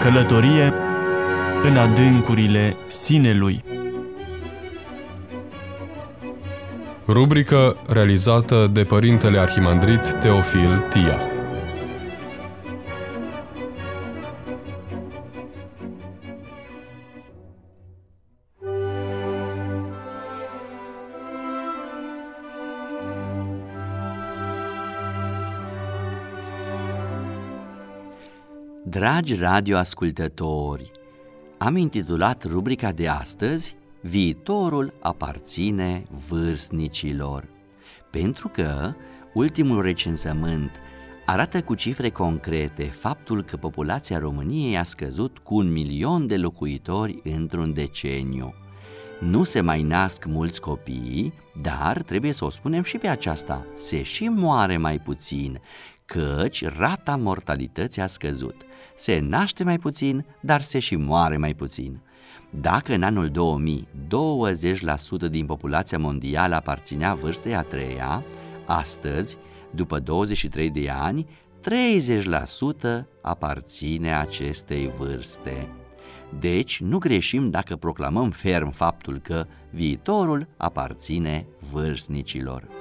Călătorie în adâncurile sinelui. Rubrică realizată de Părintele Arhimandrit Teofil Tia. Dragi radioascultători, am intitulat rubrica de astăzi Viitorul aparține vârstnicilor, pentru că ultimul recensământ arată cu cifre concrete faptul că populația României a scăzut cu un milion de locuitori într-un deceniu. Nu se mai nasc mulți copii, dar trebuie să o spunem și pe aceasta, se și moare mai puțin, căci rata mortalității a scăzut. Se naște mai puțin, dar se și moare mai puțin. Dacă în anul 2000 20% din populația mondială aparținea vârstei a treia, astăzi, după 23 de ani, 30% aparține acestei vârste. Deci nu greșim dacă proclamăm ferm faptul că viitorul aparține vârstnicilor.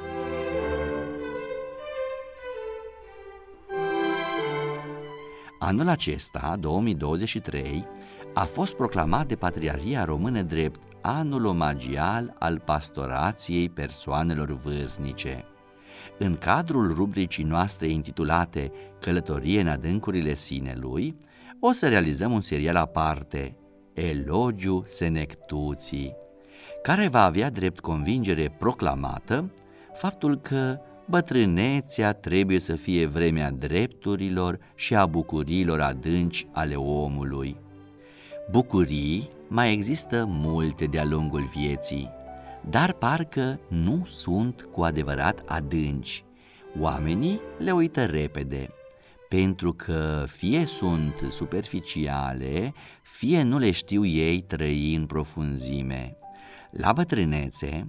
Anul acesta, 2023, a fost proclamat de Patriarhia Română drept anul omagial al pastorației persoanelor vârstnice. În cadrul rubricii noastre intitulate Călătorie în adâncurile sinelui, o să realizăm un serial aparte, Elogiu Senectuții, care va avea drept convingere proclamată faptul că bătrânețea trebuie să fie vremea drepturilor și a bucuriilor adânci ale omului. Bucurii mai există multe de-a lungul vieții, dar parcă nu sunt cu adevărat adânci. Oamenii le uită repede, pentru că fie sunt superficiale, fie nu le știu ei trăi în profunzime. La bătrânețe,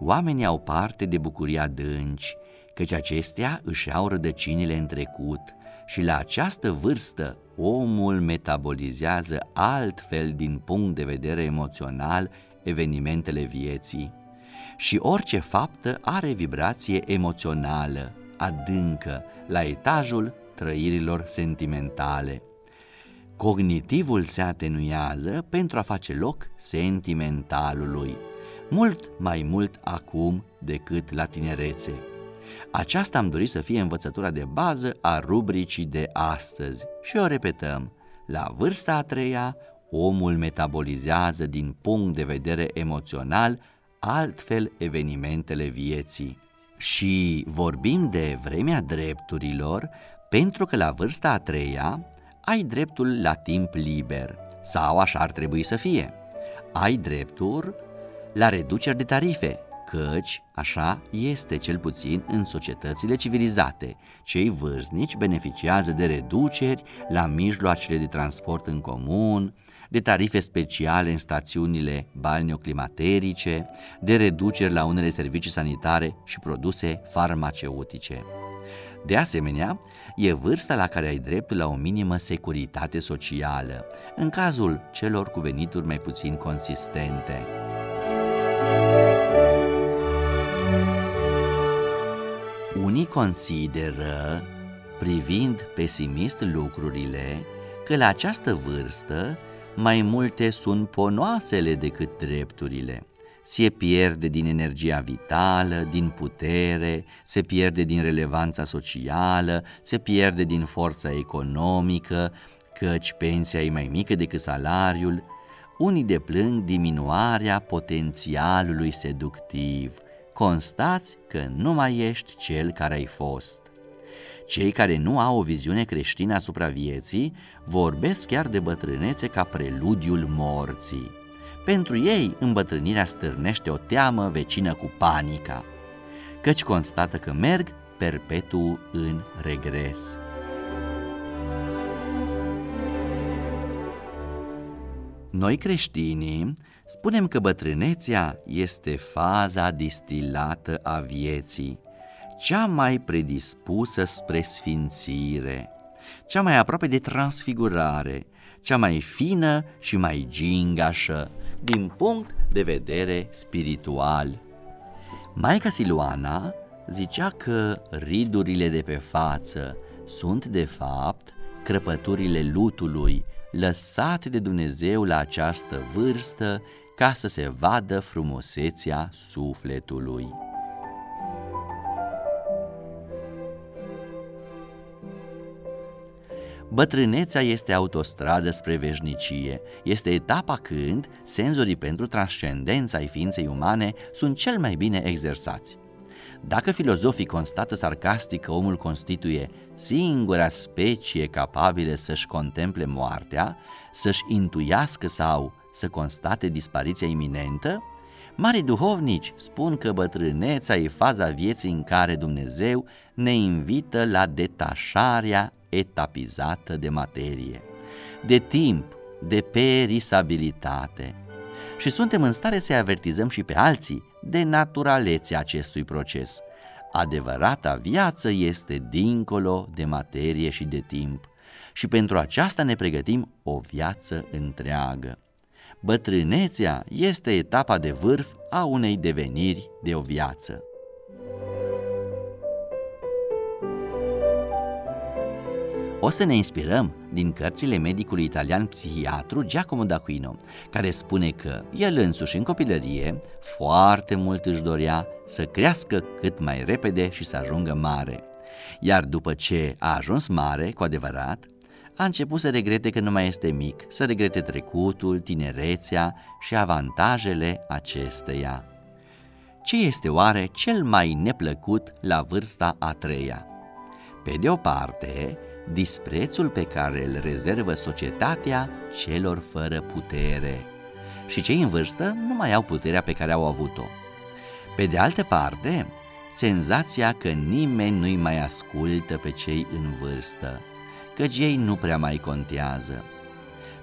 oamenii au parte de bucurii adânci, căci acestea își au rădăcinile în trecut și la această vârstă omul metabolizează altfel din punct de vedere emoțional evenimentele vieții și orice faptă are vibrație emoțională, adâncă, la etajul trăirilor sentimentale. Cognitivul se atenuiază pentru a face loc sentimentalului, mult mai mult acum decât la tinerețe. Aceasta am dorit să fie învățătura de bază a rubricii de astăzi și o repetăm. La vârsta a treia, omul metabolizează din punct de vedere emoțional altfel evenimentele vieții. Și vorbim de vremea drepturilor pentru că la vârsta a treia ai dreptul la timp liber, sau așa ar trebui să fie. Ai dreptul la reduceri de tarife, căci așa este cel puțin în societățile civilizate. Cei vârstnici beneficiază de reduceri la mijloacele de transport în comun, de tarife speciale în stațiunile balneoclimaterice, de reduceri la unele servicii sanitare și produse farmaceutice. De asemenea, e vârsta la care ai dreptul la o minimă securitate socială, în cazul celor cu venituri mai puțin consistente. Unii consideră, privind pesimist lucrurile, că la această vârstă mai multe sunt ponoasele decât drepturile. Se pierde din energia vitală, din putere, se pierde din relevanța socială, se pierde din forța economică, căci pensia e mai mică decât salariul. Unii deplâng diminuarea potențialului seductiv – constați că nu mai ești cel care ai fost. Cei care nu au o viziune creștină asupra vieții vorbesc chiar de bătrânețe ca preludiul morții. Pentru ei, îmbătrânirea stârnește o teamă vecină cu panica, căci constată că merg perpetu în regres. Noi creștinii spunem că bătrânețea este faza distilată a vieții, cea mai predispusă spre sfințire. cea mai aproape de transfigurare, cea mai fină și mai gingașă din punct de vedere spiritual. Maica Siluana zicea că ridurile de pe față sunt de fapt crăpăturile lutului lăsate de Dumnezeu la această vârstă ca să se vadă frumusețea sufletului. Bătrânețea este autostradă spre veșnicie, este etapa când senzorii pentru transcendența ai ființei umane sunt cel mai bine exersați. Dacă filozofii constată sarcastic că omul constituie singura specie capabilă să-și contemple moartea, să-și intuiască sau să constate dispariția iminentă, Mari duhovnici spun că bătrâneța e faza vieții în care Dumnezeu ne invită la detașarea etapizată de materie, de timp, de perisabilitate. Și suntem în stare să avertizăm și pe alții de naturalețea acestui proces. Adevărata viață este dincolo de materie și de timp și pentru aceasta ne pregătim o viață întreagă. Bătrânețea este etapa de vârf a unei deveniri de o viață. O să ne inspirăm din cărțile medicului italian psihiatru Giacomo d'Aquino, care spune că el însuși în copilărie foarte mult își dorea să crească cât mai repede și să ajungă mare. Iar după ce a ajuns mare, cu adevărat, a început să regrete că nu mai este mic, să regrete trecutul, tinerețea și avantajele acesteia. Ce este oare cel mai neplăcut la vârsta a treia? Pe de o parte, disprețul pe care îl rezervă societatea celor fără putere. Și cei în vârstă nu mai au puterea pe care au avut-o. Pe de altă parte, senzația că nimeni nu-i mai ascultă pe cei în vârstă, căci ei nu prea mai contează.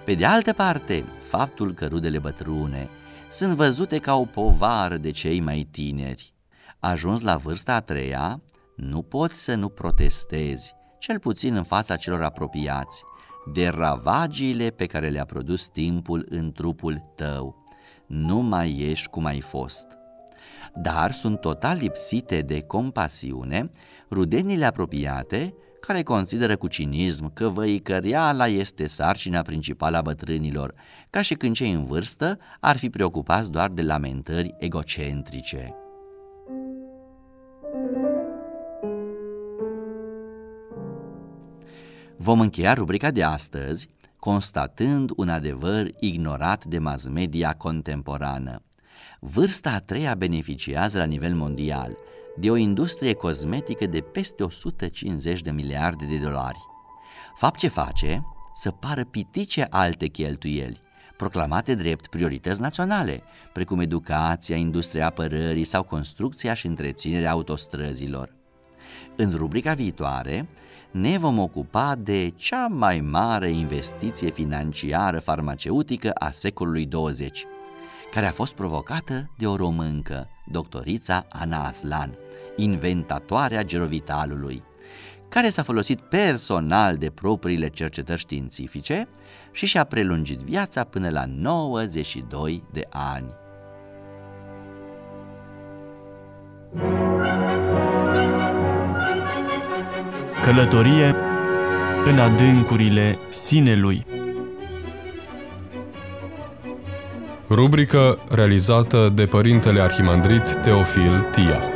Pe de altă parte, faptul că rudele bătrâne sunt văzute ca o povară de cei mai tineri. Ajuns la vârsta a treia, nu poți să nu protestezi, cel puțin în fața celor apropiați, de ravagiile pe care le-a produs timpul în trupul tău. Nu mai ești cum ai fost. Dar sunt total lipsite de compasiune rudenile apropiate care consideră cu cinism că văicăreala este sarcina principală a bătrânilor, ca și când cei în vârstă ar fi preocupați doar de lamentări egocentrice. Vom încheia rubrica de astăzi constatând un adevăr ignorat de mass media contemporană. Vârsta a treia beneficiază la nivel mondial de o industrie cosmetică de peste 150 de miliarde de dolari. Fapt ce face să pară pitice alte cheltuieli, proclamate drept priorități naționale, precum educația, industria apărării sau construcția și întreținerea autostrăzilor. În rubrica viitoare ne vom ocupa de cea mai mare investiție financiară farmaceutică a secolului 20, care a fost provocată de o româncă, doctorița Ana Aslan, inventatoarea gerovitalului, care s-a folosit personal de propriile cercetări științifice și și-a prelungit viața până la 92 de ani. Călătorie în adâncurile sinelui. Rubrică realizată de Părintele Arhimandrit Teofil Tia.